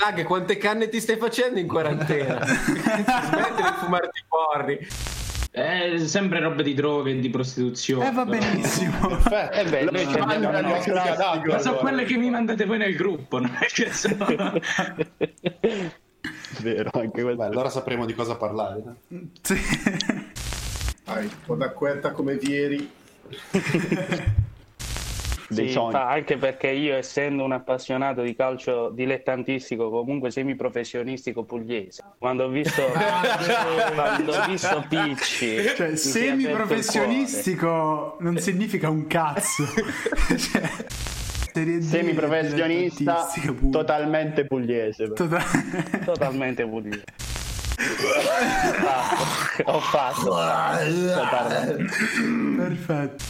Dag, quante canne ti stai facendo in quarantena? Smetti di fumarti i porri. È sempre roba di droghe e di prostituzione. Eh va benissimo. Perfetto. Eh beh, noi ci abbiamo Ma sono allora. quelle che mi mandate voi nel gruppo, non è che sono... Vero, anche. Beh, allora sapremo di cosa parlare. Sì. Dai, un po' d'acquetta come Vieri. Dei Sì, sogni. fa- anche perché io essendo un appassionato di calcio dilettantistico comunque semiprofessionistico pugliese quando ho visto quando ho visto Picci Cioè, mi si è aperto il semiprofessionistico non significa un cazzo. cioè, Semiprofessionista, totalmente pugliese. Tota- cuore, totalmente pugliese ho fatto totalmente. Perfetto.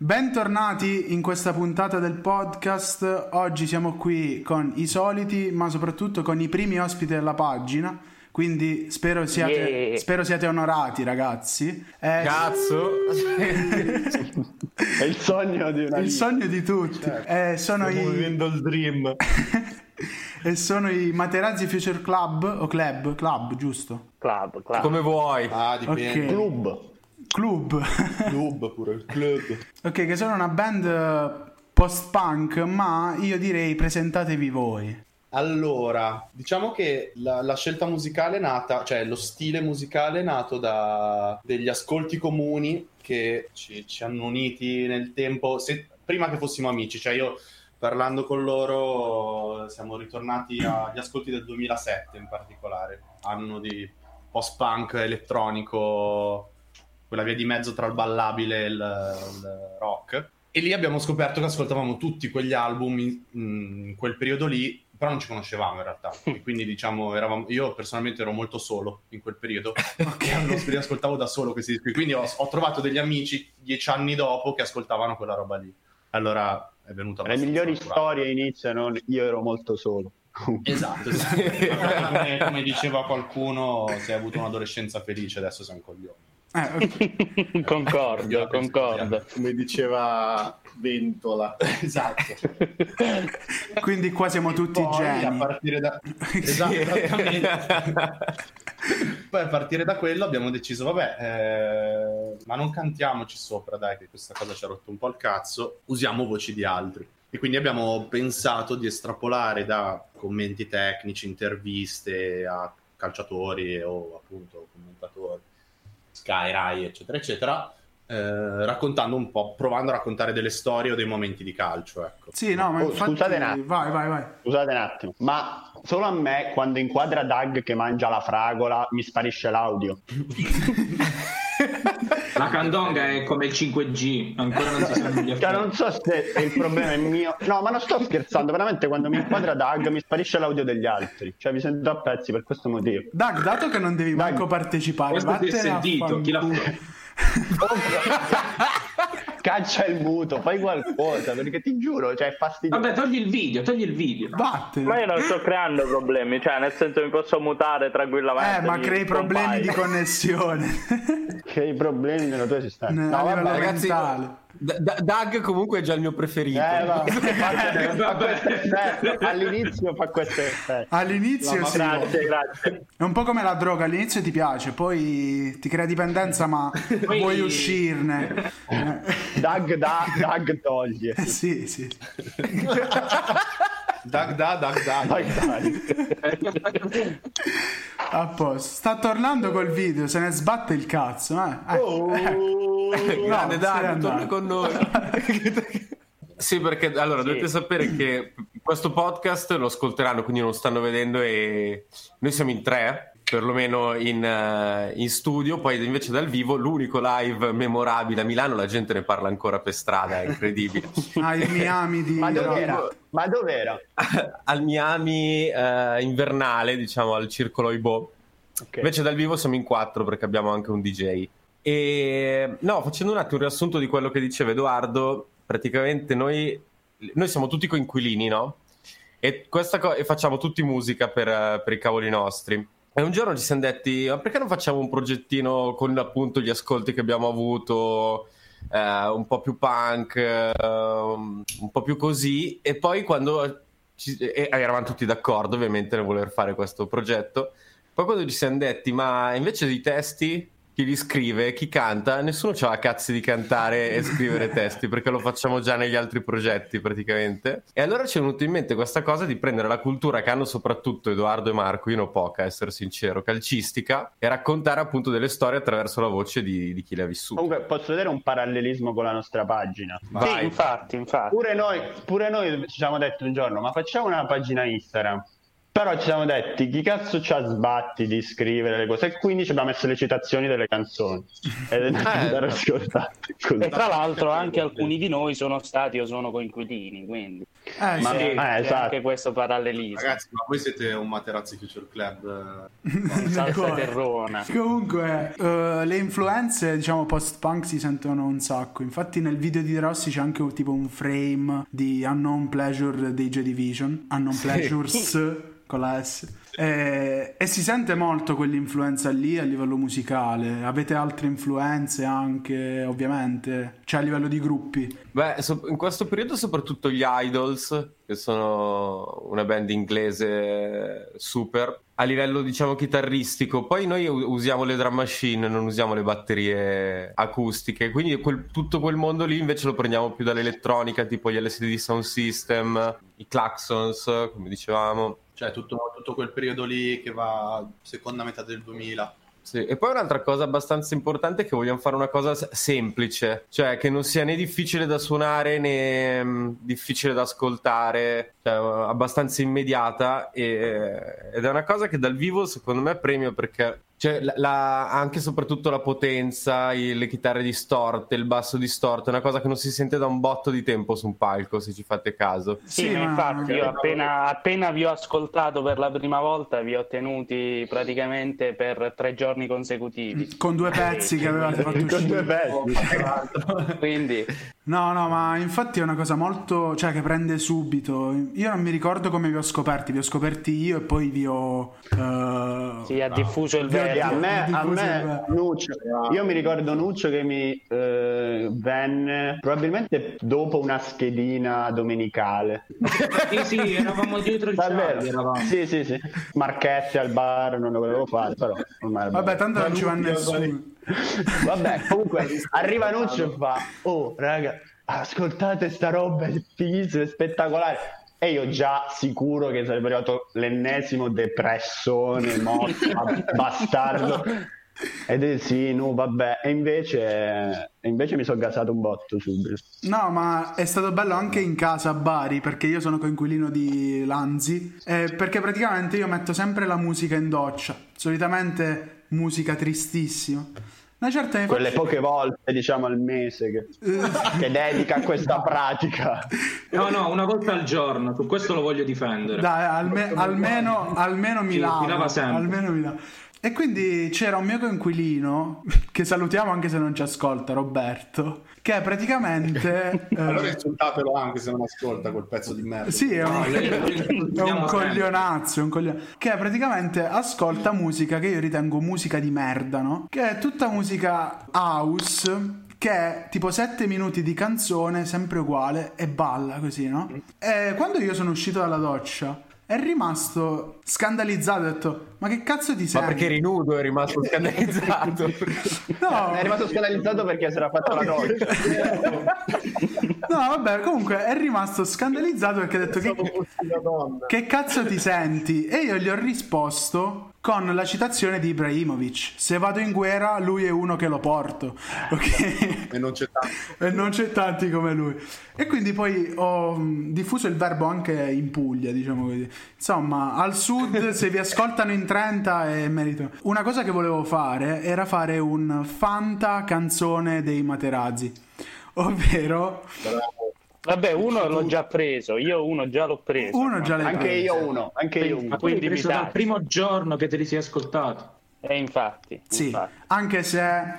Bentornati in questa puntata del podcast. Oggi siamo qui con i soliti, ma soprattutto con i primi ospiti della pagina. Quindi spero siate, Yeah. spero siate onorati, ragazzi. Eh, Cazzo. È il sogno di una il vita. sogno di tutti. Eh, sono Stiamo i, vivendo il dream. e sono i Materazzi Future Club o Club? Club, giusto? club, club. Come vuoi. Ah, dipende. Ok. Club. Club. Club pure, il club. ok, che sono una band eh, post-punk, ma io direi presentatevi voi. Allora, diciamo che la, la scelta musicale è nata, cioè lo stile musicale è nato da degli ascolti comuni che ci, ci hanno uniti nel tempo, se- prima che fossimo amici, cioè io parlando con loro siamo ritornati agli ascolti del 2007 in particolare, anno di post-punk elettronico, quella via di mezzo tra il ballabile e il, il rock. E lì abbiamo scoperto che ascoltavamo tutti quegli album in, in quel periodo lì, però non ci conoscevamo in realtà. E quindi diciamo, eravamo, io personalmente ero molto solo in quel periodo. Ok, li ascoltavo da solo questi dischi. Quindi ho, ho trovato degli amici dieci anni dopo che ascoltavano quella roba lì. Allora è venuta Le migliori naturale. storie iniziano io ero molto solo. Esatto, esatto. come, come diceva qualcuno, se hai avuto un'adolescenza felice, adesso sei un coglione. Eh, concordo concordo Come diceva Ventola. Esatto. Quindi qua siamo tutti Poi, a geni. partire da... Esatto, esattamente. Poi a partire da quello abbiamo deciso, vabbè, eh, ma non cantiamoci sopra, dai, che questa cosa ci ha rotto un po' il cazzo, usiamo voci di altri. E quindi abbiamo pensato di estrapolare da commenti tecnici, interviste a calciatori o appunto commentatori, Sky, Rai, eccetera, eccetera, eh, raccontando un po', provando a raccontare delle storie o dei momenti di calcio, ecco. Sì, no, ma Oh, infatti... scusate un attimo. Vai, vai, vai. Scusate un attimo, ma solo a me quando inquadra Doug che mangia la fragola mi sparisce l'audio. La candonga è come il 5G, ancora non si sanno gli Cioè, effetti. non so se il problema è mio. No, ma non sto scherzando, veramente quando mi inquadra Doug mi sparisce l'audio degli altri. Cioè, vi sento a pezzi per questo motivo. Doug, dato che non devi Doug. manco partecipare, Questo si è sentito, chi l'ha fatto? Caccia il muto, fai qualcosa, perché ti giuro, cioè è fastidioso. Vabbè, togli il video, togli il video. Vattene. ma io non sto creando problemi cioè nel senso mi posso mutare tranquillamente Eh, ma crei problemi scompaio. di connessione. Che i problemi nella tua esistenza. No, vabbè, ragazzi, mentale. D- D- Doug comunque è già il mio preferito. Eh, va, fa, questo. All'inizio fa questo effetto. All'inizio sì. grazie grazie È un po' come la droga, all'inizio ti piace, poi ti crea dipendenza, ma vuoi uscirne. Doug da, Doug toglie. eh, sì, sì. Dag da, dag da. Dai. A posto. Sta tornando col video, se ne sbatte il cazzo. Eh. Eh, Oh. eh. Grande No, Doug, torna con noi. sì, perché allora dovete sapere che questo podcast lo ascolteranno, quindi non lo stanno vedendo e noi siamo in tre, perlomeno in, eh, in studio, poi invece dal vivo l'unico live memorabile a Milano, la gente ne parla ancora per strada, è incredibile. Ah, il Miami di Ma dov'era? Ma dov'era? al Miami eh, invernale, diciamo al Circolo Ibo. Ok. Invece dal vivo siamo in quattro perché abbiamo anche un DJ. E no, facendo un attimo un riassunto di quello che diceva Edoardo, praticamente noi, noi siamo tutti coinquilini, no? E, questa co- e facciamo tutti musica per, per i cavoli nostri. E un giorno ci siamo detti, ma perché non facciamo un progettino con appunto gli ascolti che abbiamo avuto, eh, un po' più punk, eh, un po' più così, e poi quando ci- e eravamo tutti d'accordo ovviamente nel voler fare questo progetto. Poi quando ci siamo detti, ma invece dei testi, chi li scrive, chi canta, nessuno c'ha cazzi di cantare e scrivere testi perché lo facciamo già negli altri progetti praticamente. E allora ci è venuto in mente questa cosa di prendere la cultura che hanno soprattutto Edoardo e Marco, io ne ho poca, essere sincero, calcistica, e raccontare appunto delle storie attraverso la voce di, di chi le ha vissute. Comunque posso vedere un parallelismo con la nostra pagina. Vai. Sì, infatti, infatti. Pure noi, pure noi ci siamo detti un giorno, ma facciamo una pagina Instagram. Però ci siamo detti, chi cazzo c'ha sbatti di scrivere le cose? E quindi ci abbiamo messo le citazioni delle canzoni. Ed è da andare a ascoltare. E tra l'altro anche alcuni di noi sono stati o sono coinquilini, quindi Eh, Ma- sì. eh, c'è esatto. anche questo parallelismo. Ragazzi, ma voi siete un Materazzi Future Club. eh, Salsa terrona. Comunque, eh, le influenze, diciamo, post-punk si sentono un sacco. Infatti, nel video di Rossi c'è anche tipo un frame di Unknown Pleasure dei Joy Division. Unknown Pleasures con S. Eh, e si sente molto quell'influenza lì a livello musicale. Avete altre influenze anche, ovviamente, cioè a livello di gruppi. Beh, so- in questo periodo soprattutto gli Idols, che sono una band inglese super, a livello diciamo chitarristico. Poi noi usiamo le drum machine, non usiamo le batterie acustiche, quindi quel- tutto quel mondo lì invece lo prendiamo più dall'elettronica, tipo gli LCD Sound System, i Claxons, come dicevamo. Cioè tutto, tutto quel periodo lì che va seconda metà del 2000. Sì, E poi un'altra cosa abbastanza importante è che vogliamo fare una cosa semplice, cioè che non sia né difficile da suonare né difficile da ascoltare, cioè abbastanza immediata e- ed è una cosa che dal vivo secondo me premio perché cioè, la- la- anche e soprattutto la potenza, i- le chitarre distorte, il basso distorto, è una cosa che non si sente da un botto di tempo su un palco se ci fate caso. Sì, ma infatti io appena, appena vi ho ascoltato per la prima volta vi ho tenuti praticamente per tre giorni consecutivi. Con due pezzi che avevate fatto Con due uscire. pezzi. Quindi No, no, ma infatti è una cosa molto, cioè che prende subito. Io non mi ricordo come vi ho scoperti, vi ho scoperti io e poi vi ho... eh, si è diffuso il Vedi, a me, a me. Nuccio, io mi ricordo Nuccio che mi eh, venne probabilmente dopo una schedina domenicale. Sì, sì, eravamo dietro il Davvero? Sì, sì, sì. Marchette al bar, non lo volevo fare, però ormai Vabbè, tanto non ci va nessuno. Vabbè, comunque arriva Nuccio e fa: Oh, raga, ascoltate sta roba, è fighissima, è spettacolare. E io già sicuro che sarebbe arrivato l'ennesimo depressone, morto, bastardo. Ed è sì, no, vabbè. E invece, e invece mi sono gasato un botto subito. No, ma è stato bello anche in casa a Bari perché io sono coinquilino di Lanzi. eh, perché praticamente io metto sempre la musica in doccia. Solitamente musica tristissima. Una certa fa- Quelle poche volte, diciamo, al mese che, che dedica a questa pratica. No, no, una volta al giorno, su questo lo voglio difendere. Dai, alme- almeno, almeno mi lavo. Almeno mi lavo. E quindi c'era un mio coinquilino, che salutiamo anche se non ci ascolta, Roberto, che praticamente... eh, Allora insultatelo anche se non ascolta quel pezzo di merda. Sì, è un, è un coglionazzo, un coglio- che praticamente ascolta musica che io ritengo musica di merda, no? Che è tutta musica house che è tipo 7 minuti di canzone sempre uguale e balla così, no? E quando io sono uscito dalla doccia è rimasto scandalizzato, ha detto "Ma che cazzo ti Ma senti?" perché eri nudo è rimasto scandalizzato? No, È rimasto scandalizzato perché si era fatto la doccia. No, vabbè, comunque è rimasto scandalizzato perché ha detto che, che cazzo ti senti? E io gli ho risposto con la citazione di Ibrahimovic. Se vado in guerra, lui è uno che lo porto. Ok? E non c'è tanto. e non c'è tanti come lui. E quindi poi ho mh, diffuso il verbo anche in Puglia, diciamo così. Insomma, al sud se vi ascoltano in 30 è merito. Una cosa che volevo fare era fare un Fanta canzone dei Materazzi. Ovvero Vabbè, uno l'ho già preso, io uno già l'ho preso. uno già l'hai Anche preso. io uno, anche io Ma uno. hai Quindi preso mi dal primo giorno che te li sei ascoltato. E infatti, Sì, infatti. anche se eh,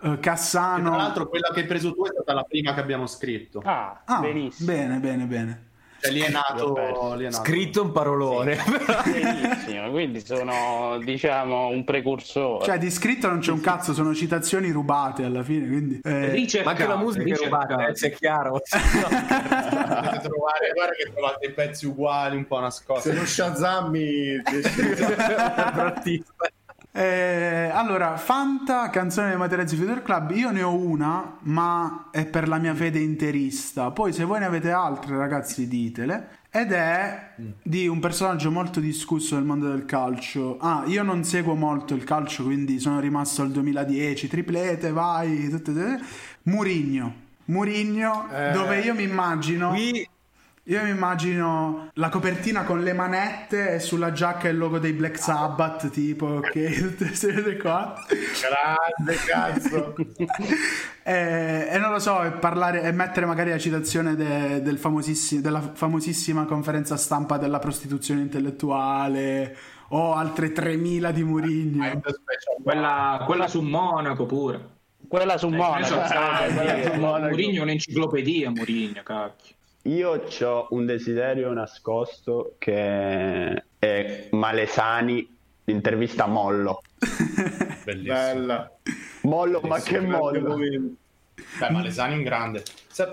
Tra Cassano... l'altro quella che hai preso tu è stata la prima che abbiamo scritto. Ah, Ah, benissimo. bene, bene, bene. Cioè, lì è nato, lì è nato. Scritto un parolone. Benissimo, quindi sono diciamo un precursore. Cioè, di scritto non c'è un cazzo, sono citazioni rubate alla fine, quindi... eh, Ricercate, Ma anche la musica è rubata, eh, sia chiaro. Potete trovare, guarda che trovate i pezzi uguali, un po' nascosti. Se lo Shazammi. Eh, allora, Fanta, canzone dei Materazzi Future Club, io ne ho una, ma è per la mia fede interista. Poi se voi ne avete altre, ragazzi, ditele. Ed è di un personaggio molto discusso nel mondo del calcio. Ah, io non seguo molto il calcio, quindi sono rimasto al 2010, triplete, vai, tutte, tutte. Murigno. Murigno, Eh. dove io mi immagino... Qui Io mi immagino la copertina con le manette e sulla giacca il logo dei Black Sabbath, tipo, ok, tutte queste cose qua. Grande cazzo. E, e non lo so, e parlare e mettere magari la citazione de- del della famosissima conferenza stampa della prostituzione intellettuale o altre 3000 di Murigno. Quella, quella su Monaco pure. Quella su Monaco, Monaco, Monaco. Murigno è un'enciclopedia, Murigno, cacchio. Io ho un desiderio nascosto che è Malesani, intervista Mollo. Bellissimo. Bella. Mollo, ma che mollo? Beh, ma l'esame in grande.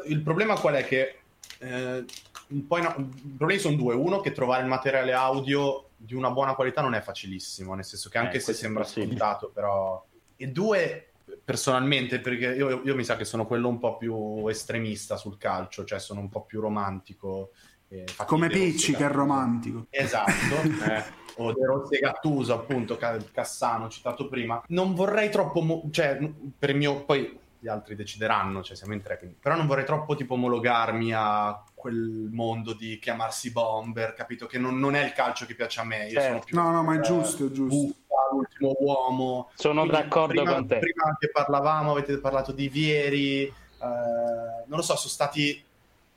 Il problema qual è? Che eh, un po' in- i problemi sono due. Uno, che trovare il materiale audio di una buona qualità non è facilissimo, nel senso che anche Eh, se sembra scontato, però... E due, personalmente, perché io, io mi sa che sono quello un po' più estremista sul calcio, cioè sono un po' più romantico. eh, Come Picci, che è romantico. Esatto, eh, o De Rossi e Gattuso, appunto, Ca- Cassano citato prima. Non vorrei troppo, mo- cioè, per il mio, poi gli altri decideranno, cioè siamo in tre, quindi- però non vorrei troppo tipo omologarmi a quel mondo di chiamarsi bomber, capito? Che non, non è il calcio che piace a me. Io Certo. sono più, No, no, ma è giusto, è giusto. Buffa, l'ultimo uomo. Sono Quindi d'accordo prima- con te. Prima che parlavamo, avete parlato di Vieri, eh, non lo so, sono stati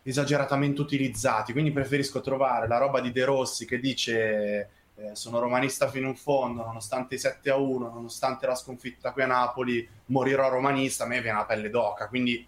esageratamente utilizzati, quindi preferisco trovare la roba di De Rossi che dice eh, sono romanista fino in fondo, nonostante i 7 a 1, nonostante la sconfitta qui a Napoli, morirò romanista, a me viene la pelle d'oca, quindi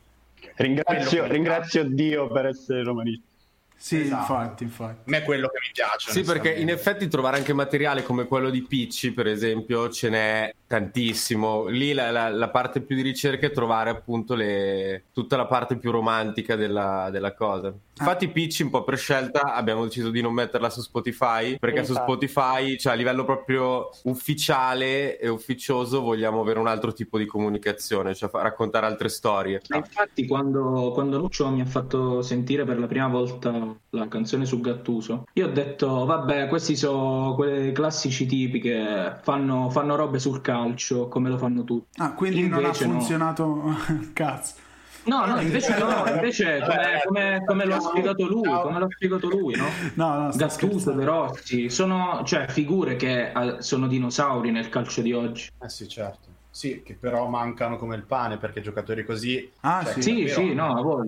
Ringrazio, ringrazio Dio per essere romanista. Sì, Esatto. infatti, infatti. a me è quello che mi piace. Sì, perché in effetti trovare anche materiale come quello di Picci, per esempio, ce n'è tantissimo. Lì la, la- la parte più di ricerca è trovare appunto le- tutta la parte più romantica della, della cosa. Infatti, Picci, un po' per scelta, abbiamo deciso di non metterla su Spotify, perché su Infatti. Spotify, cioè a livello proprio ufficiale e ufficioso, vogliamo avere un altro tipo di comunicazione, cioè fa- raccontare altre storie. Ma infatti quando, quando Lucio mi ha fatto sentire per la prima volta la canzone su Gattuso, io ho detto vabbè questi sono quei classici tipi che fanno, fanno robe sul calcio come lo fanno tutti. Ah, quindi non ha Invece no. funzionato cazzo. No, no, invece no, invece come, come- come lo ha spiegato lui, come l'ha spiegato lui, no? No, no, Gattuso. De Rossi, sono cioè, figure che eh, sono dinosauri nel calcio di oggi. Eh sì, certo. Sì, che però mancano come il pane, perché giocatori così... Ah, cioè, sì. Sì, no, hanno, hanno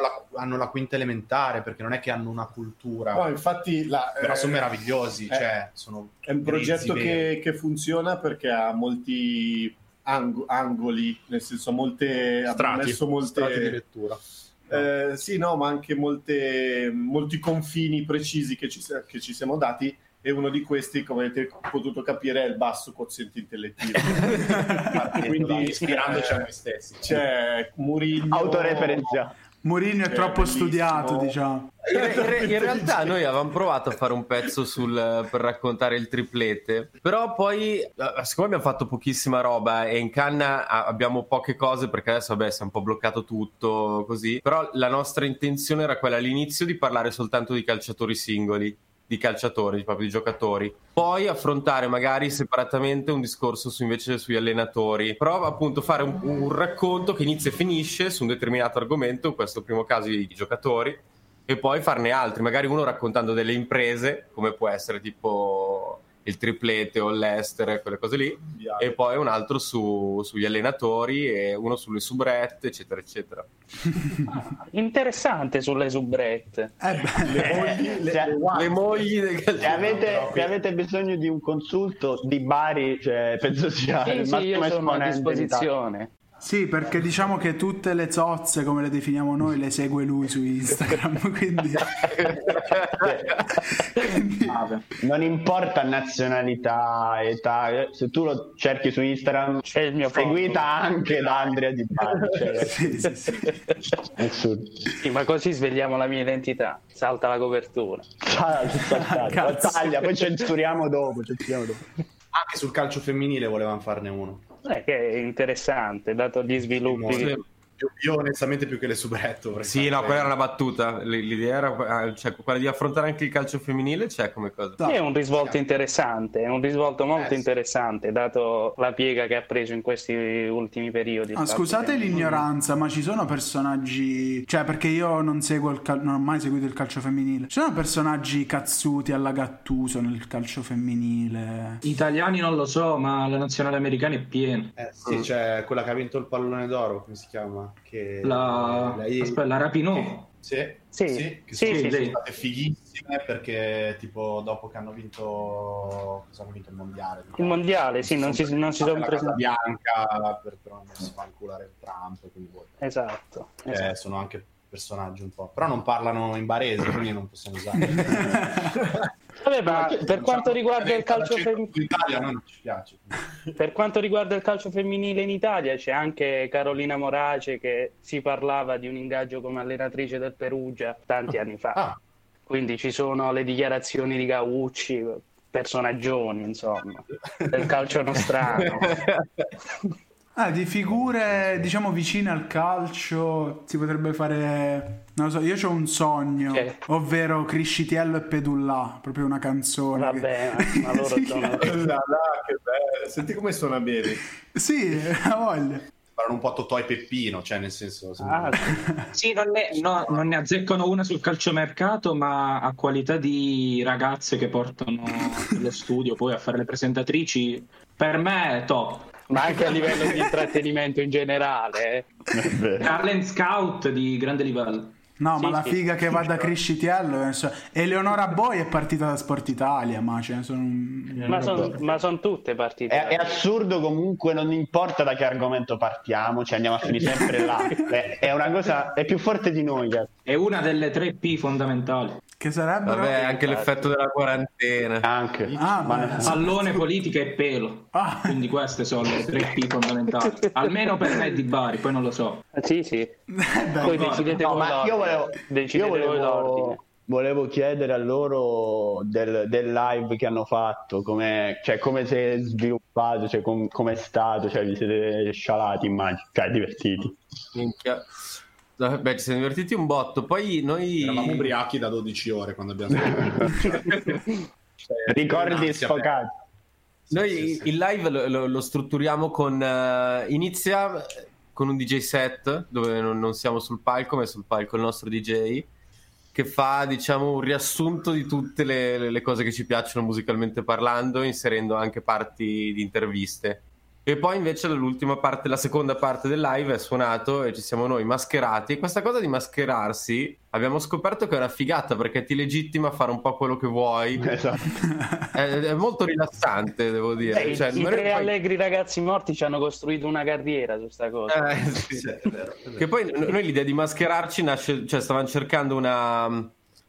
la, hanno la quinta elementare, perché non è che hanno una cultura... No, infatti la- però eh, sono meravigliosi, eh, cioè sono È un progetto che, che funziona perché ha molti ang- angoli, nel senso molte... ha strati, messo molte... strati di lettura. Eh, sì, no, ma anche molte, molti confini precisi che ci, che ci siamo dati e uno di questi, come avete potuto capire, è il basso quoziente intellettivo. Quindi ispirandoci a noi stessi. C'è Murillo... Autoreferenziale. Mourinho è Eh, troppo bellissimo. studiato, diciamo. In, in- in realtà noi avevamo provato a fare un pezzo sul- per raccontare il triplete, però poi eh, siccome abbiamo fatto pochissima roba e in canna a- abbiamo poche cose perché adesso vabbè si è un po' bloccato tutto così, però la nostra intenzione era quella all'inizio di parlare soltanto di calciatori singoli di calciatori, proprio di giocatori. Poi affrontare magari separatamente un discorso su, invece sugli allenatori. Però appunto fare un, un racconto che inizia e finisce su un determinato argomento, in questo primo caso i, giocatori, e poi farne altri, magari uno raccontando delle imprese, come può essere tipo il triplete o l'Ester, quelle cose lì, e poi un altro su- sugli allenatori e uno sulle subrette, eccetera, eccetera. Interessante sulle subrette. Eh beh, Le mogli, le, Se- le mogli del Se avete, se avete bisogno di un consulto di Bari, cioè, penso sia Sì, il sì, massimo io sono a disposizione. Sì, perché diciamo che tutte le zozze, come le definiamo noi, le segue lui su Instagram, quindi... quindi- Non importa nazionalità, età, se tu lo cerchi su Instagram, C'è il mio seguita anche da Andrea Di Bari. Cioè, Sì, sì, sì. Sì, ma così svegliamo la mia identità. Salta la copertura. Ah. Cazzo. Taglia, poi censuriamo dopo. Censuriamo dopo. Anche sul calcio femminile volevano farne uno. Eh, che è interessante, dato gli sviluppi. Io, io onestamente più che le subretto. Sì, fare no, quella era una battuta. L'idea era ah, cioè, quella di affrontare anche il calcio femminile, c'è come cosa. No. È un risvolto interessante, è un risvolto molto Eh, sì. interessante, dato la piega che ha preso in questi ultimi periodi. Ah, scusate l'ignoranza, ma ci sono personaggi. Cioè, perché io non seguo il cal- non ho mai seguito il calcio femminile. Ci sono personaggi cazzuti alla Gattuso nel calcio femminile. Italiani non lo so, ma la nazionale americana è piena. Eh, sì, c'è quella che ha vinto il pallone d'oro, come si chiama? Che... La, lei- aspetta, la Rapinoe. Sì, Sì, che sì, sono sì, sì. state fighissime perché tipo dopo che hanno vinto cosa hanno vinto il mondiale Il mondiale, sì, non si, non si sono presentati. bianca per, però non si fa inculare Trump quindi Esatto, eh, esatto. sono anche personaggi un po' però non parlano in barese quindi non possiamo usare Vabbè, ma per quanto riguarda il calcio femminile. non ci piace Per quanto riguarda il calcio femminile in Italia, c'è anche Carolina Morace che si parlava di un ingaggio come allenatrice del Perugia tanti anni fa. ah Quindi ci sono le dichiarazioni di Gaucci, personaggioni, insomma, del calcio nostrano. Ah, di figure, diciamo, vicine al calcio si potrebbe fare. Non lo so, io ho un sogno, Che? ovvero Criscitiello e Pedullà, proprio una canzone. che- Vabbè, ma loro sono... Là, là, che bello. Senti come suona bene. Sì, ha voglia. parlano un po' Totò e Peppino cioè nel senso Ah, Sì, non ne, no, non ne azzeccano una sul calciomercato, ma a qualità di ragazze che portano nello studio poi a fare le presentatrici, per me è top. Ma anche a livello di intrattenimento in generale. eh. Talent scout di grande livello. No, ma Sì, la sì. figa che va da Criscitiello. eh, so- Eleonora Boy è partita da Sport Italia, ma ce ne sono. Ma sono tutte partite. È, è assurdo comunque, non importa da che argomento partiamo, cioè andiamo a finire sempre là. È, è una cosa, è più forte di noi. cazzo. È una delle tre P fondamentali. Che sarebbero. Vabbè, anche l'effetto della quarantena. Anche. Ah, Ma-. Pallone, politica e pelo. Ah. Quindi queste sono le tre P fondamentali. Almeno per me di Bari, poi non lo so. Sì, sì. Eh, beh, Poi no, decidete No, voi ma io. Volevo, io volevo, volevo chiedere a loro del, del live che hanno fatto, come cioè, come si è sviluppato, cioè, com- come è stato, cioè, vi siete scialati, immagino, cioè divertiti. Minchia. Beh, ci siamo divertiti un botto. Poi noi. eravamo ubriachi da 12 ore quando abbiamo Cioè, Ricordi sfocati. Noi Sì, sì, sì. il live lo, lo- lo strutturiamo con. eh, inizia con un DJ set dove non, non siamo sul palco, ma è sul palco il nostro DJ che fa diciamo un riassunto di tutte le, le- cose che ci piacciono musicalmente parlando, inserendo anche parti di interviste. E poi invece l'ultima parte, la seconda parte del live è suonato e ci siamo noi mascherati. E questa cosa di mascherarsi abbiamo scoperto che è una figata perché ti legittima a fare un po' quello che vuoi. Esatto. È, è molto rilassante, devo dire. Eh, Cioè, I tre poi- allegri ragazzi morti ci hanno costruito una carriera su sta cosa. Eh, sì. Sì, è vero, è vero. Che poi noi l'idea di mascherarci nasce, cioè stavamo cercando una,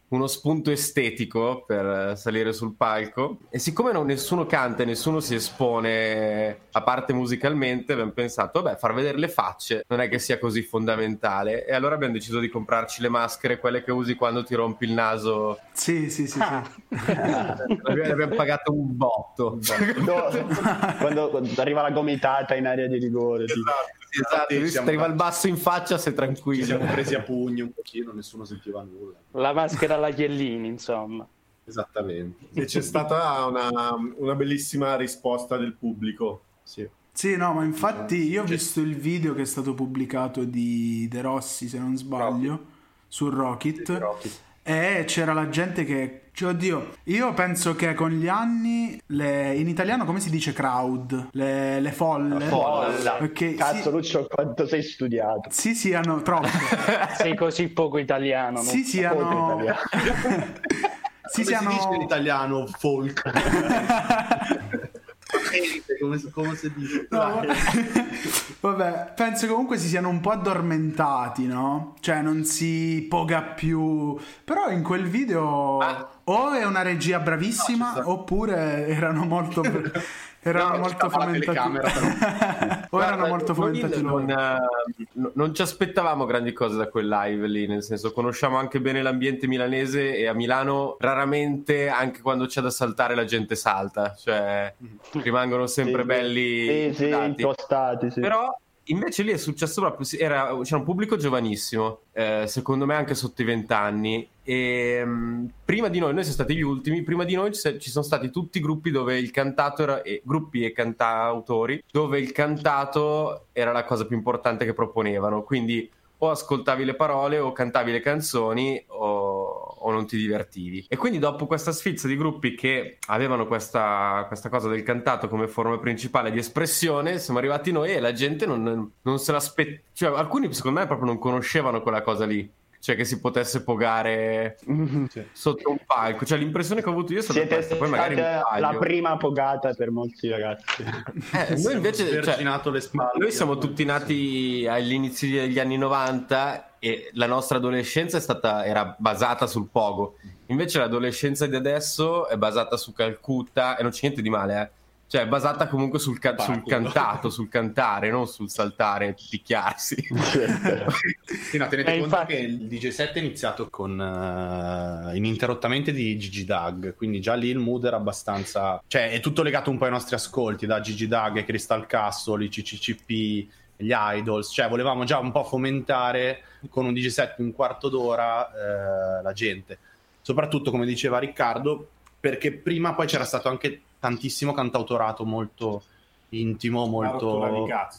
uno spunto estetico per eh, salire sul palco e siccome non- nessuno canta e nessuno si espone a parte musicalmente abbiamo pensato vabbè far vedere le facce non è che sia così fondamentale e allora abbiamo deciso di comprarci le maschere quelle che usi quando ti rompi il naso Sì, sì, sì. Ah, sì. le abbiamo pagato un botto No, quando, arriva la gomitata in area di rigore. tipo. Sì, esatto, siamo- ti arriva il basso in faccia sei ci tranquillo siamo presi a pugni un pochino nessuno sentiva nulla la maschera alla Chiellini, insomma. esattamente E c'è stata una, una bellissima risposta del pubblico. sì. Sì, no, ma infatti io ho visto il video che è stato pubblicato di De Rossi, se non sbaglio, su Rocket. Rocket. E c'era la gente che. Cioè, oddio, io penso che con gli anni, le- in italiano come si dice crowd? Le, le folle. Folla. Ok, Cazzo, sì, Lucio, quanto sei studiato. sì, siano troppo. Sei così poco italiano. sì, non- siano. Poco italiano. sì, Come si dice in siano. italiano folk come, come si dice. No, vabbè, penso comunque si siano un po' addormentati, no? Cioè non si poga più. Però in quel video Ah. o è una regia bravissima No, oppure erano molto erano No, molto fomentati. o erano Guarda, molto fomentati non, eh, non ci aspettavamo grandi cose da quel live lì, nel senso conosciamo anche bene l'ambiente milanese e a Milano raramente, anche quando c'è da saltare, la gente salta, cioè rimangono sempre Sì, belli. Sì, sì, impostati, sì. Però invece lì è successo proprio, era- c'era un pubblico giovanissimo, eh, secondo me anche sotto i vent'anni. E mh, prima di noi, noi siamo stati gli ultimi, prima di noi ci, sono stati tutti i gruppi dove il cantato era, e, gruppi e cantautori, dove il cantato era la cosa più importante che proponevano. Quindi o ascoltavi le parole o cantavi le canzoni o, o non ti divertivi. E quindi dopo questa sfilza di gruppi che avevano questa, questa cosa del cantato come forma principale di espressione, siamo arrivati noi e la gente non, non se l'aspettava. Cioè, alcuni secondo me proprio non conoscevano quella cosa lì. Cioè che si potesse pogare sotto un palco. Cioè l'impressione che ho avuto io è stata Siete questa. Poi magari la prima pogata per molti ragazzi. Eh, noi invece cioè, le spalle. noi siamo tutti nati agli inizi degli anni 90 e la nostra adolescenza è stata, era basata sul pogo. Invece l'adolescenza di adesso è basata su Calcutta e non c'è niente di male, eh. Cioè è basata comunque sul, ca- sul cantato, sul cantare, non sul saltare e picchiarsi. Sì, no, tenete Eh, conto infatti- che il DJ set è iniziato con eh, ininterrottamente di Gigi Dag, quindi già lì il mood era abbastanza... Cioè è tutto legato un po' ai nostri ascolti, da Gigi Dag, ai Crystal Castle, i CCCP, gli Idols, cioè volevamo già un po' fomentare con un DJ set di un quarto d'ora eh, la gente. Soprattutto, come diceva Riccardo, perché prima poi c'era stato anche tantissimo cantautorato molto intimo, molto...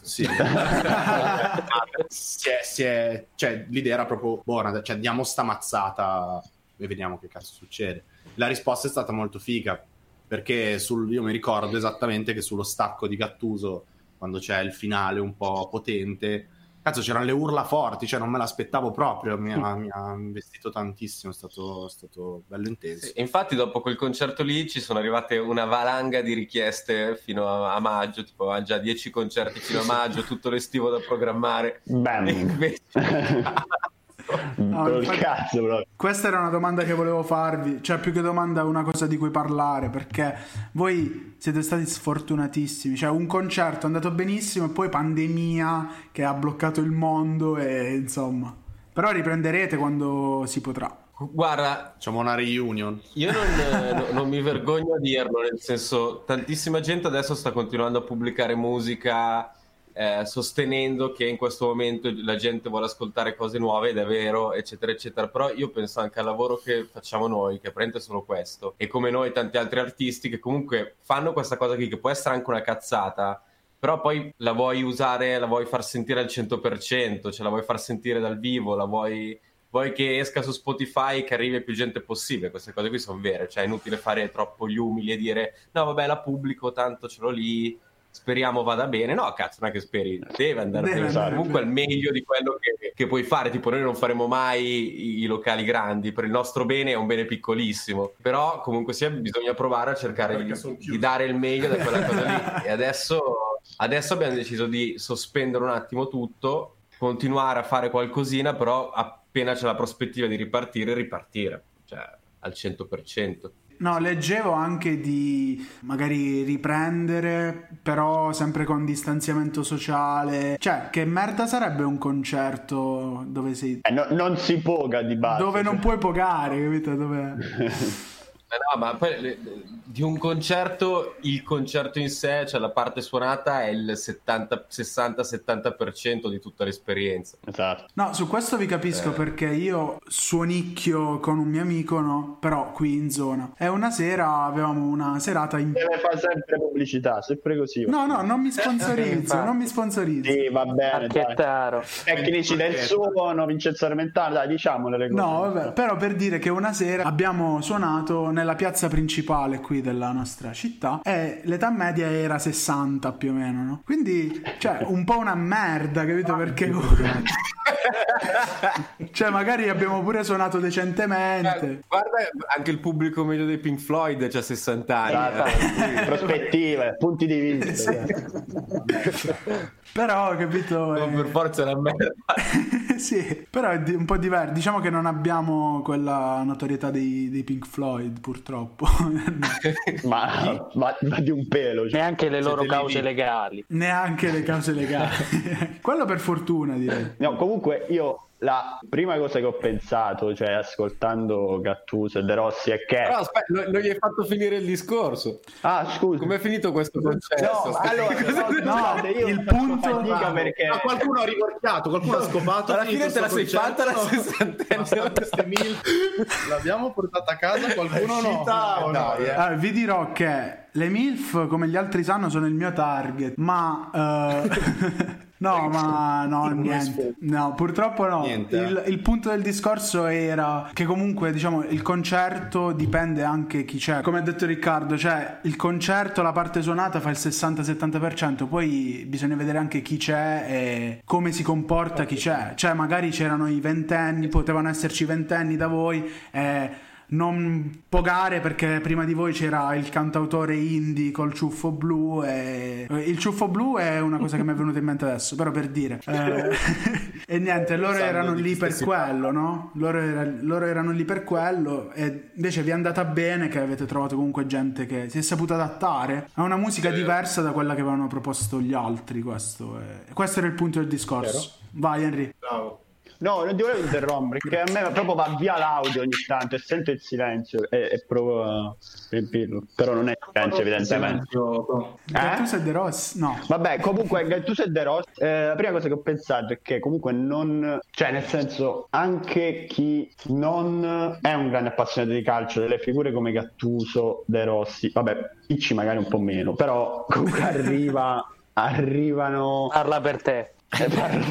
Sì. si è, si è- cioè, l'idea era proprio buona, cioè diamo sta mazzata e vediamo che cazzo succede. La risposta è stata molto figa, perché sul- io mi ricordo esattamente che sullo stacco di Gattuso, quando c'è il finale un po' potente, cazzo c'erano le urla forti, cioè non me l'aspettavo proprio, mi ha, mi ha investito tantissimo, è stato, è stato bello intenso. Sì, Infatti, dopo quel concerto lì ci sono arrivate una valanga di richieste fino a, a maggio, tipo ha già 10 concerti fino a maggio, tutto l'estivo da programmare. Bam. No, Col infatti- cazzo proprio. Questa era una domanda che volevo farvi, cioè più che domanda una cosa di cui parlare, perché voi siete stati sfortunatissimi, cioè un concerto è andato benissimo e poi pandemia che ha bloccato il mondo e insomma, però riprenderete quando si potrà. Guarda, Facciamo una reunion. Io non, no- non mi vergogno a dirlo, nel senso, tantissima gente adesso sta continuando a pubblicare musica eh, sostenendo che in questo momento la gente vuole ascoltare cose nuove ed è vero, eccetera, eccetera. Però io penso anche al lavoro che facciamo noi, che prende solo questo, e come noi tanti altri artisti che comunque fanno questa cosa qui, che può essere anche una cazzata, però poi la vuoi usare, la vuoi far sentire al 100%, cioè la vuoi far sentire dal vivo, la vuoi vuoi che esca su Spotify che arrivi a più gente possibile. Queste cose qui sono vere, cioè è inutile fare troppo gli umili e dire no, vabbè, la pubblico, tanto ce l'ho lì. Speriamo vada bene. No, cazzo, non è che speri, deve andare Deve bene. andare Comunque è il meglio di quello che, che puoi fare. Tipo, noi non faremo mai i, locali grandi. Per il nostro bene è un bene piccolissimo. Però, comunque sia, bisogna provare a cercare di, di dare il meglio da quella cosa lì. E adesso, adesso abbiamo deciso di sospendere un attimo tutto, continuare a fare qualcosina, però appena c'è la prospettiva di ripartire, ripartire. Cioè, al 100%. No, leggevo anche di magari riprendere, però sempre con distanziamento sociale. Cioè, che merda sarebbe un concerto dove sei... Eh, no- non si poga di base. Dove non puoi pogare, capito? Dove... Eh no, ma poi le- di un concerto, il concerto in sé, cioè la parte suonata, è il 70, 60-70% di tutta l'esperienza. Esatto. No, su questo vi capisco Eh. perché io suonicchio con un mio amico, no? Però qui in zona. E una sera avevamo una serata in... Deve fare sempre pubblicità, sempre così. No, no, non mi sponsorizzo, non mi sponsorizzo. Sì, va bene. Tecnici del suono, Vincenzo Armentano, dai, diciamole le cose. No, vabbè, però per dire che una sera abbiamo suonato nella piazza principale qui della nostra città e l'età media era 60 più o meno, no? Quindi, cioè, un po' una merda, capito? Perché comunque... cioè, magari abbiamo pure suonato decentemente. Eh, Guarda, anche il pubblico medio dei Pink Floyd c'ha 60 anni. Esatto. prospettive, punti di vista. Però, capito? Non eh, per forza una merda. sì, però è un po' diverso. Diciamo che non abbiamo quella notorietà dei, dei Pink Floyd, purtroppo. ma, ma- ma di un pelo. cioè. Neanche le loro Siete cause lì. legali. Neanche le cause legali. Quello per fortuna, direi. No, comunque io la prima cosa che ho pensato, cioè ascoltando Gattuso e De Rossi, è che... Però aspetta, non, non gli hai fatto finire il discorso. Ah, scusa. Com'è finito questo concesso? No, allora, no, io il punto- perché... Ma qualcuno ha rivorchiato, qualcuno ha scopato. Alla fine te la sei fatta la sessantenne. L'abbiamo portata a casa, qualcuno no. o no? Dai, eh. Ah, vi dirò che le MILF, come gli altri sanno, sono il mio target, ma... eh, no, ma no, niente. No, purtroppo no. Eh. Il, il punto del discorso era che comunque, diciamo, il concerto dipende anche chi c'è. Come ha detto Riccardo, cioè il concerto, la parte suonata fa il 60-70%, poi bisogna vedere anche chi c'è e come si comporta chi c'è. Cioè, magari c'erano i ventenni, potevano esserci ventenni da voi e non pogare perché prima di voi c'era il cantautore indie col ciuffo blu e il ciuffo blu è una cosa che mi è venuta in mente adesso però per dire Eh, e niente loro erano lì per quello no? Loro, era- loro erano lì per quello e invece vi è andata bene che avete trovato comunque gente che si è saputa adattare. A una musica diversa da quella che avevano proposto gli altri questo, è- questo era il punto del discorso. Vai Henry. Bravo. No, non ti volevo interrompere, perché a me proprio va via l'audio ogni tanto e sento il silenzio e, e provo a riempirlo. Però non è silenzio, evidentemente. Silenzio. Gattuso e De Rossi no Vabbè, comunque Gattuso e De Rossi, eh, la prima cosa che ho pensato è che comunque non, cioè nel senso anche chi non è un grande appassionato di calcio, delle figure come Gattuso, De Rossi, vabbè, Picci magari un po' meno, però comunque arriva, arrivano... Parla per te. Eh, parlo-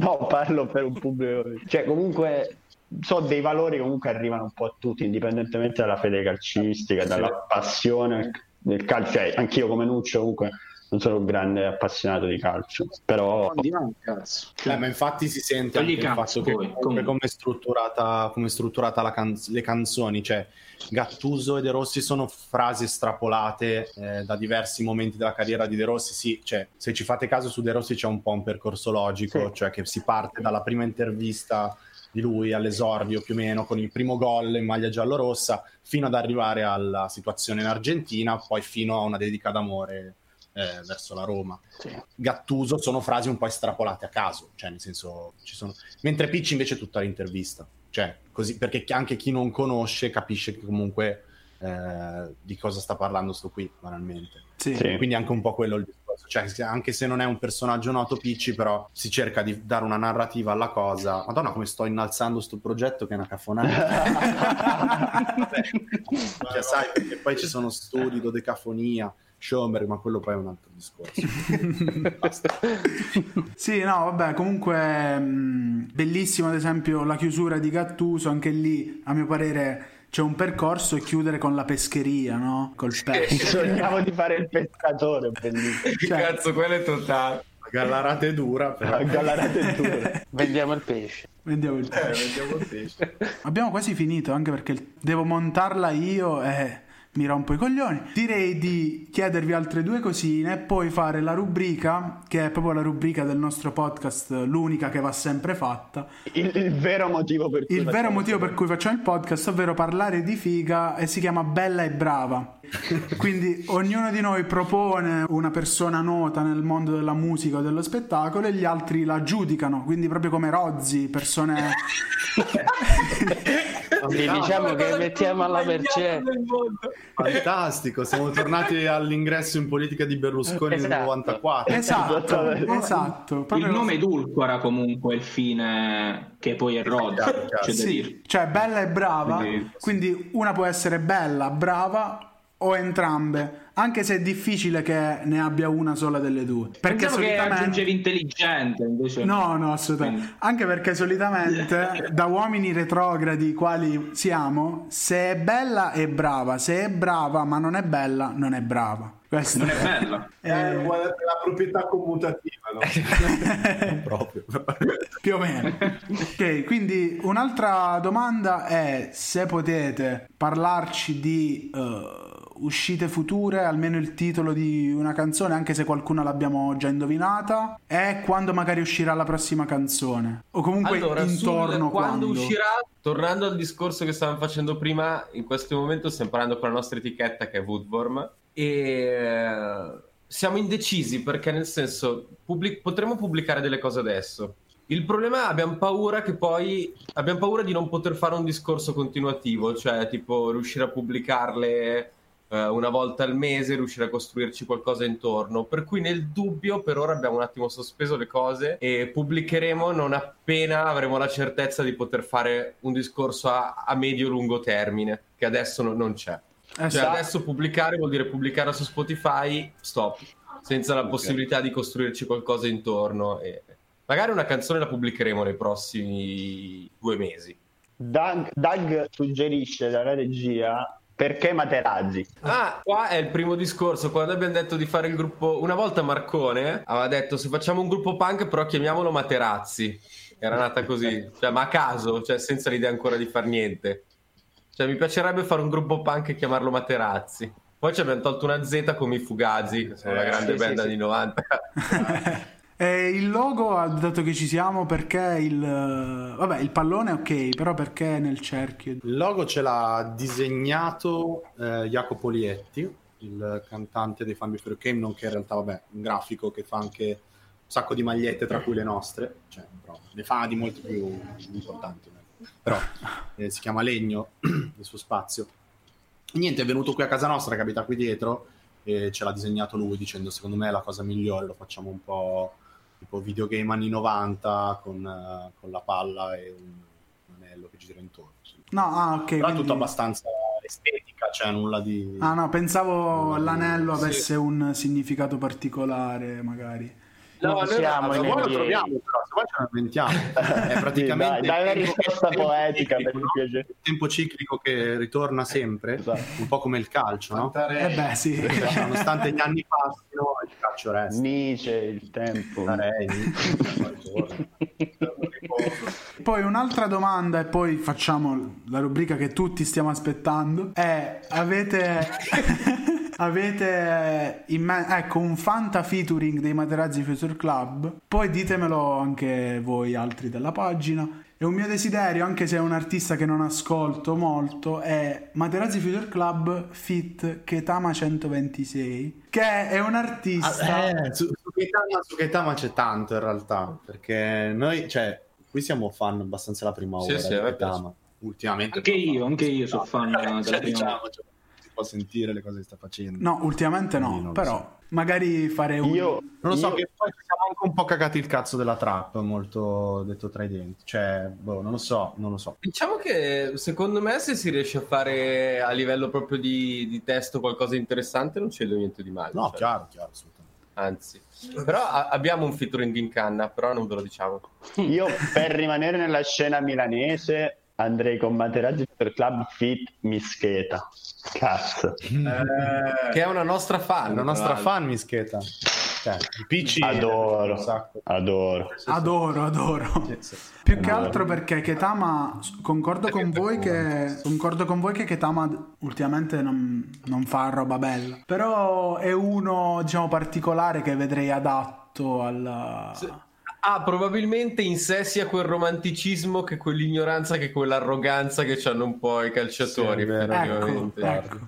no, parlo per un pubblico. Cioè, comunque, so dei valori che comunque arrivano un po' a tutti, indipendentemente dalla fede calcistica, dalla passione del calcio. Cioè, anch'io come Nuccio comunque non sono un grande appassionato di calcio, però. Eh, ma infatti si sente Togli anche il fatto che poi, comunque. come è strutturata, come è strutturata la can- le canzoni, cioè Gattuso e De Rossi sono frasi estrapolate eh, da diversi momenti della carriera di De Rossi, sì, cioè, se ci fate caso su De Rossi c'è un po' un percorso logico, Sì. cioè che si parte dalla prima intervista di lui all'esordio più o meno con il primo gol in maglia giallo-rossa fino ad arrivare alla situazione in Argentina, poi fino a una dedica d'amore eh, verso la Roma. Gattuso sono frasi un po' estrapolate a caso, cioè nel senso ci sono... mentre Picci invece è tutta l'intervista, cioè così perché anche chi non conosce capisce che comunque eh, di cosa sta parlando sto qui banalmente. sì. Sì. Quindi anche un po' quello il discorso, cioè anche se non è un personaggio noto Picci, però si cerca di dare una narrativa alla cosa. Madonna come sto innalzando sto progetto che è una cafonata. cioè, sai, perché poi ci sono studi, dodecafonia, Schoenberg, ma quello poi è un altro discorso. Basta. Sì, no, vabbè, comunque mh, bellissimo ad esempio la chiusura di Gattuso, anche lì a mio parere c'è un percorso e chiudere con la pescheria, no? Col pesce. sognavo di fare il pescatore, bellissimo. Cioè- cazzo, quello è totale. Gallarate dura, però. Gallarate è duro. Vendiamo il pesce. Vendiamo il Eh, vediamo il pesce. Abbiamo quasi finito, anche perché devo montarla io e mi rompo i coglioni. Direi di chiedervi altre due cosine e poi fare la rubrica, che è proprio la rubrica del nostro podcast, l'unica che va sempre fatta. Il, il vero motivo per cui Il vero facciamo motivo per cui facciamo il podcast, ovvero parlare di figa, e si chiama Bella e Brava. Quindi ognuno di noi propone una persona nota nel mondo della musica o dello spettacolo e gli altri la giudicano, quindi proprio come Rozzi, persone... Sì, diciamo che mettiamo alla mercé. Fantastico, siamo tornati all'ingresso in politica di Berlusconi nel Esatto. 94. Esatto, esatto. Il nome edulcora comunque il fine che poi è Rod, Chiaro, chiaro. c'è da dire. Sì, cioè bella e brava, Quindi- quindi una può essere bella, brava o entrambe. Anche se è difficile che ne abbia una sola delle due. Perché Pensavo che solitamente... aggiungevi intelligente, invece No, no, assolutamente. Anche perché solitamente da uomini retrogradi quali siamo, se è bella è brava, se è brava ma non è bella non è brava. Questo non è bella. Eh, Eh, guardate la proprietà commutativa, no? proprio. più o meno. ok, quindi un'altra domanda è se potete parlarci di eh, uscite future, almeno il titolo di una canzone, anche se qualcuna l'abbiamo già indovinata, e quando magari uscirà la prossima canzone. O comunque Allora, intorno quando, quando. uscirà, tornando al discorso che stavamo facendo prima, in questo momento stiamo parlando con la nostra etichetta che è Woodworm e eh, siamo indecisi perché nel senso pubblic- potremmo pubblicare delle cose adesso. Il problema è abbiamo paura che poi abbiamo paura di non poter fare un discorso continuativo, cioè tipo riuscire a pubblicarle eh, una volta al mese, riuscire a costruirci qualcosa intorno. Per cui nel dubbio per ora abbiamo un attimo sospeso le cose e pubblicheremo non appena avremo la certezza di poter fare un discorso a, a medio-lungo termine, che adesso no- non c'è. Eh, Cioè sa- adesso pubblicare vuol dire pubblicare su Spotify, stop, senza la possibilità di costruirci qualcosa intorno. E magari una canzone la pubblicheremo nei prossimi due mesi. Doug, Doug suggerisce dalla regia perché Materazzi. Ah, qua è il primo discorso. Quando abbiamo detto di fare il gruppo, una volta Marcone aveva detto se facciamo un gruppo punk, però chiamiamolo Materazzi. Era nata così, cioè, ma a caso, cioè senza l'idea ancora di far niente. Cioè, mi piacerebbe fare un gruppo punk e chiamarlo Materazzi. Poi ci abbiamo tolto una Z come i Fugazi, che sono una Eh, grande sì, band sì, anni sì. 90. E il logo, dato che ci siamo, perché il... Vabbè, il pallone ok, però perché nel cerchio? Il logo ce l'ha disegnato eh, Jacopo Lietti, il cantante dei Fan Before Came, nonché in realtà vabbè, un grafico che fa anche un sacco di magliette, tra cui le nostre, cioè, però, ne fa di molti più importanti. no? Però eh, si chiama Legno, il suo spazio. Niente, è venuto qui a casa nostra, che abita qui dietro, e ce l'ha disegnato lui dicendo secondo me è la cosa migliore, lo facciamo un po' tipo videogame anni 90 con, eh, con la palla e un, un anello che gira intorno. sì. No, ah, ok. Però è quindi- tutto abbastanza estetica, cioè nulla di... Ah no, pensavo Nulla di- l'anello sì. avesse un significato particolare, magari. Non noi- siamo se in vuoi lo troviamo, però se vuoi ce lo inventiamo. È praticamente Dai, dai una tempo- risposta tempo poetica, per ciclico, piacere. no? Il tempo ciclico che ritorna sempre, Esatto. un po' come il calcio, no? Eh beh, sì. Cioè, nonostante gli anni passino, il calcio resta. Nietzsche, il tempo. Poi un'altra domanda e poi facciamo la rubrica che tutti stiamo aspettando è avete avete in me- ecco un Fanta featuring dei Materazzi Future Club poi ditemelo anche voi altri della pagina è un mio desiderio anche se è un artista che non ascolto molto è Materazzi Future Club fit Ketama 126 che è un artista Eh, su, su Gaetama, su Gaetama c'è tanto in realtà, perché noi, cioè, qui siamo fan abbastanza la prima Sì, ora sì, di a me Gaetama. Ultimamente Anche io, anche io sono fan della cioè, prima diciamo, cioè, si può sentire le cose che sta facendo. no ultimamente no però so. magari fare un Io, Non lo so, io- che poi anche un po' cagati il cazzo della trap, molto detto tra i denti. Cioè, boh, non lo so, non lo so. Diciamo che secondo me se si riesce a fare a livello proprio di, di testo qualcosa di interessante non c'è niente di male. No, cioè, chiaro, chiaro, assolutamente. Anzi, però a- abbiamo un featuring in canna, però non ve lo diciamo. io per rimanere nella scena milanese andrei con Materazzi per Club Fit Mischeta. Cazzo. Che è una nostra fan. La tra nostra fan mischeta. Cioè, PC Adoro. Adoro. Adoro, adoro. Sì, sì. Più che altro perché Ketama, concordo con voi che, concordo con voi che Ketama ultimamente non, non fa roba bella. Però è uno, diciamo, particolare che vedrei adatto alla... Ah, probabilmente in sé sia quel romanticismo che quell'ignoranza che quell'arroganza che hanno un po' i calciatori. Sì. Ecco, ecco.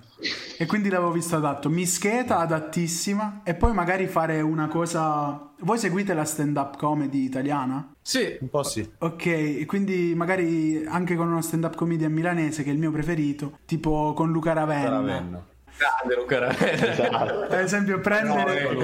E quindi l'avevo visto adatto. Mischeta adattissima. E poi magari fare una cosa... Voi seguite la stand-up comedy italiana? Sì, Un po' sì. Ok, e quindi magari anche con uno stand-up comedian milanese che è il mio preferito, tipo con Luca Ravenna. Ravenna. grande Luca Ravenna. Esatto. Per esempio, prendere No,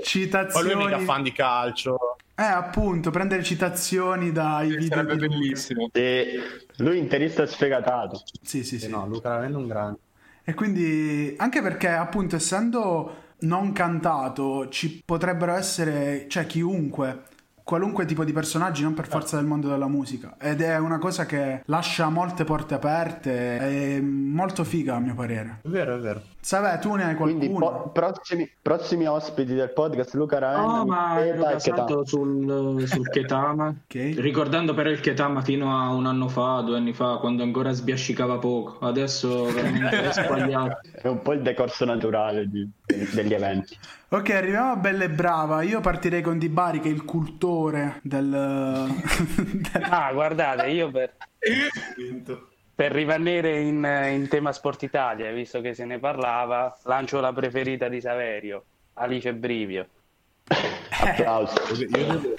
lui è un genio. Poi lui è citazioni. mica fan di calcio. Eh, appunto, prendere citazioni dai video. Sarebbe di Luca. bellissimo. E lui interista sfegatato. Sì, sì, Sì, sì. no, Luca Ravenna è un grande. E quindi, anche perché appunto essendo non cantato, ci potrebbero essere, cioè chiunque, qualunque tipo di personaggi, non per forza del mondo della musica. Ed è una cosa che lascia molte porte aperte, è molto figa a mio parere. È vero, è vero. Savè, tu ne hai qualcuno? Quindi po- prossimi, prossimi ospiti del podcast Luca Ravenna, No, ma ero basato sul, sul Ketama. Ok. Ricordando però il Ketama fino a un anno fa, due anni fa, quando ancora sbiascicava poco. Adesso veramente è sbagliato. È un po' il decorso naturale di- degli eventi. Ok, arriviamo a Bella e Brava. Io partirei con Di Bari, che è il cultore del... del- Ah, guardate, io per, per rimanere in, in tema Sport Italia, visto che se ne parlava, lancio la preferita di Saverio, Alice Brivio. Applauso. Io devo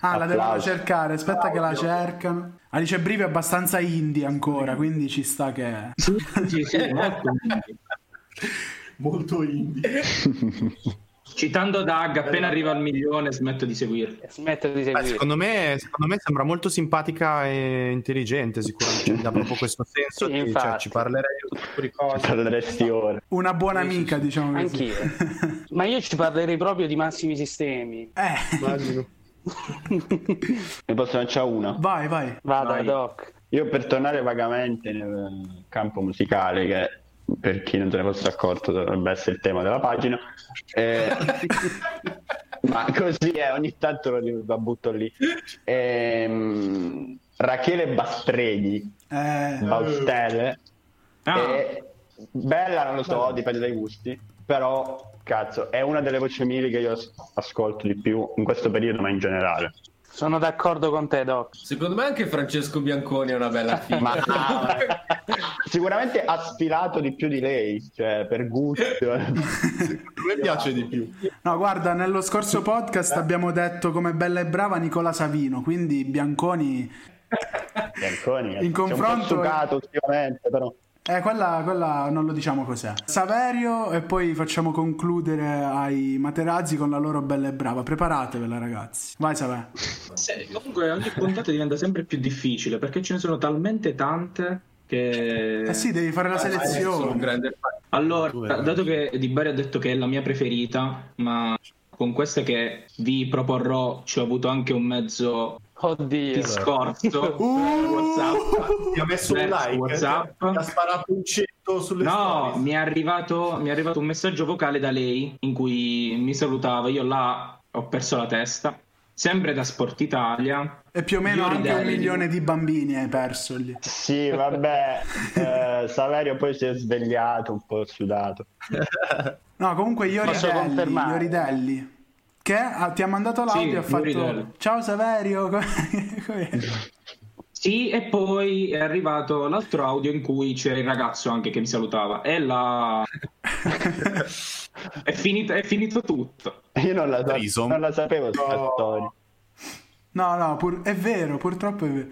Ah, la devono Applausi. cercare. Aspetta che la cercano. Alice Brivi è abbastanza indie ancora, quindi ci sta che... Sì, sì, sì, molto. Molto indie. Citando Dag, appena arriva al milione smetto di seguirli. Smetto di Beh, seguire. secondo, me, secondo me sembra molto simpatica e intelligente, sicuramente. Dà proprio questo senso. Sì, di- cioè, infatti. ci parlerei di tutto di cose. Parleresti ore. Una buona amica, diciamo così. Anch'io. Ma io ci parlerei proprio di massimi sistemi. Eh, Immagino. Ne posso lanciare una. vai, vai. Vada, Vai. Doc. Io per tornare vagamente nel campo musicale, che per chi non se ne fosse accorto dovrebbe essere il tema della pagina, eh, ma così è, ogni tanto lo, lo butto lì. Ehm, Rachele Bastreghi, Eh, Baustelle, è bella, non lo so, dipende dai gusti, però cazzo, è una delle voci mili che io as- ascolto di più in questo periodo, ma in generale. Sono d'accordo con te, Doc. Secondo me anche Francesco Bianconi è una bella figa. Ma sicuramente ha sfilato di più di lei, cioè per gusto. A me piace di più. no, guarda, nello scorso podcast abbiamo detto come bella e brava Nicola Savino, quindi Bianconi... Bianconi, In c'è un po' confronto- succato ultimamente, però. Eh, quella, quella non lo diciamo cos'è. Saverio e poi facciamo concludere ai Materazzi con la loro bella e brava. Preparatevela, ragazzi. Vai, Savè. sì, comunque ogni puntata diventa sempre più difficile perché ce ne sono talmente tante che... Eh sì, devi fare la un selezione. grande. Allora, dato che Di Bari ha detto che è la mia preferita, ma con queste che vi proporrò ci ho avuto anche un mezzo Oddio. discorso Uh! WhatsApp. Ti ha messo un like. WhatsApp. Ti ha sparato un cetto sulle No, mi è, arrivato, mi è arrivato un messaggio vocale da lei in cui mi salutava. Io là ho perso la testa. Sempre da Sport Italia. E più o meno Io anche un milione di bambini hai perso lì. Sì, vabbè, eh, Saverio poi si è svegliato un po' sudato. No, comunque Posso Ioridelli, confermare. Ioridelli. Che ha- ti ha mandato l'audio Sì, e ha fatto. Ciao Saverio, come- Sì, e poi è arrivato l'altro audio in cui c'era il ragazzo anche che mi salutava. E là è, finito, è finito tutto. Io non la, sa- non la sapevo questa storia. No, no, pur- è vero, purtroppo è vero.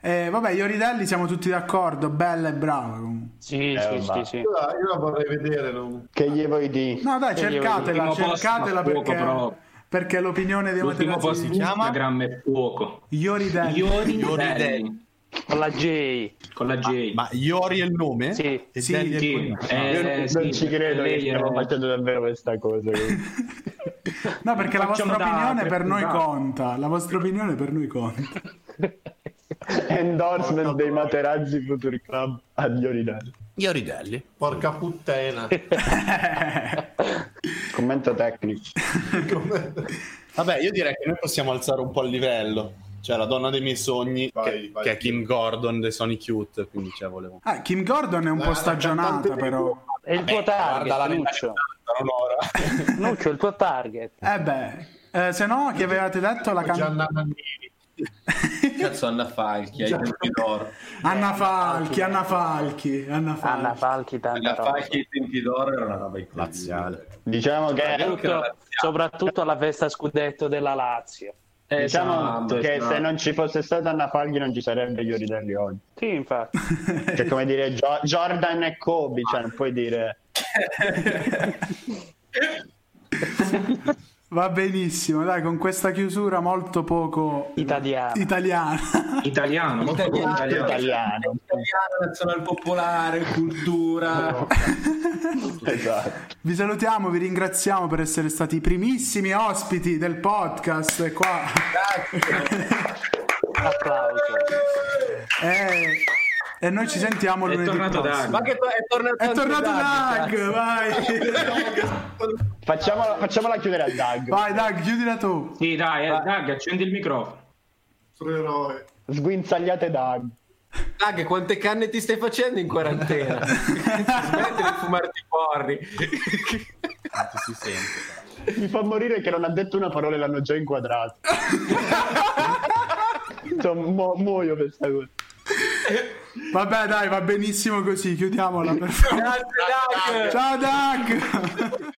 Eh, vabbè, Ioridelli siamo tutti d'accordo, bella e brava comunque. Sì, Eh, sì, sì, sì. Io la, io la vorrei vedere. non- Che gli vuoi dire? No, dai, E io cercatela, cercatela ma poco perché, proprio. Perché l'opinione dei L'ultimo post di di Instagram è fuoco. Ioridelli. Ioridelli Con la J. con la J. Ma Iori è il nome? Sì. E Sì, sì, eh, Io non, sì, non ci credo che stiamo facendo davvero questa cosa. No, perché la vostra opinione per noi puntate. conta. La vostra opinione per noi conta. Endorsement dei Materazzi Futuri Club agli Oridelli. Ioridelli. Porca puttana. Commento tecnico. Vabbè, io direi che noi possiamo alzare un po' il livello. Cioè, la donna dei miei sogni, Vai, che, vai. che è Kim Gordon dei Sony Cute, quindi cioè, volevo... Ah, Kim Gordon è un La- po' stagionata, però. È il tuo target, Guarda la Nuccio. Nuccio, il tuo target. Eh beh, eh, se no, che avevate detto la can- Gianna Nannini. Cazzo Anna Falchi, ai tempi d'oro. Anna Falchi, Anna Falchi, Anna Falchi. Anna Falchi, Anna. Falchi ai tempi d'oro era una roba incredibile. Laziale. Diciamo che, Soprattutto, soprattutto alla festa scudetto della Lazio. diciamo Esatto, che esatto. se non ci fosse stata Anna Falchi non ci sarebbe gli Oridelli oggi. Sì, infatti. Cioè, come dire Gio- Jordan e Kobe, cioè non puoi dire... Va benissimo, dai, con questa chiusura molto poco Italiana. italiana. Italiano, molto Italiano. italiano. Italiano. Italiano, nazionale popolare, cultura. esatto. Vi salutiamo, vi ringraziamo per essere stati i primissimi ospiti del podcast. Qua. Applauso. Eh, e noi ci sentiamo È lunedì tornato prossimo. Dag. Ma che to- è tornato, È tornato Dag, Doug, vai. Facciamola, facciamola chiudere a Doug. Vai Doug, chiudila tu. Sì, dai, eh, Dag, accendi il microfono. Sono eroe. Sguinzagliate Doug. Dag, quante canne ti stai facendo in quarantena? Smetti di fumarti i porri. Quanto si sente. Mi fa morire che non ha detto una parola e l'hanno già inquadrato. Insomma, mu- muoio per questa cosa. Vabbè, dai, va benissimo così, chiudiamola per favore. Grazie, Dag. Ciao Doug.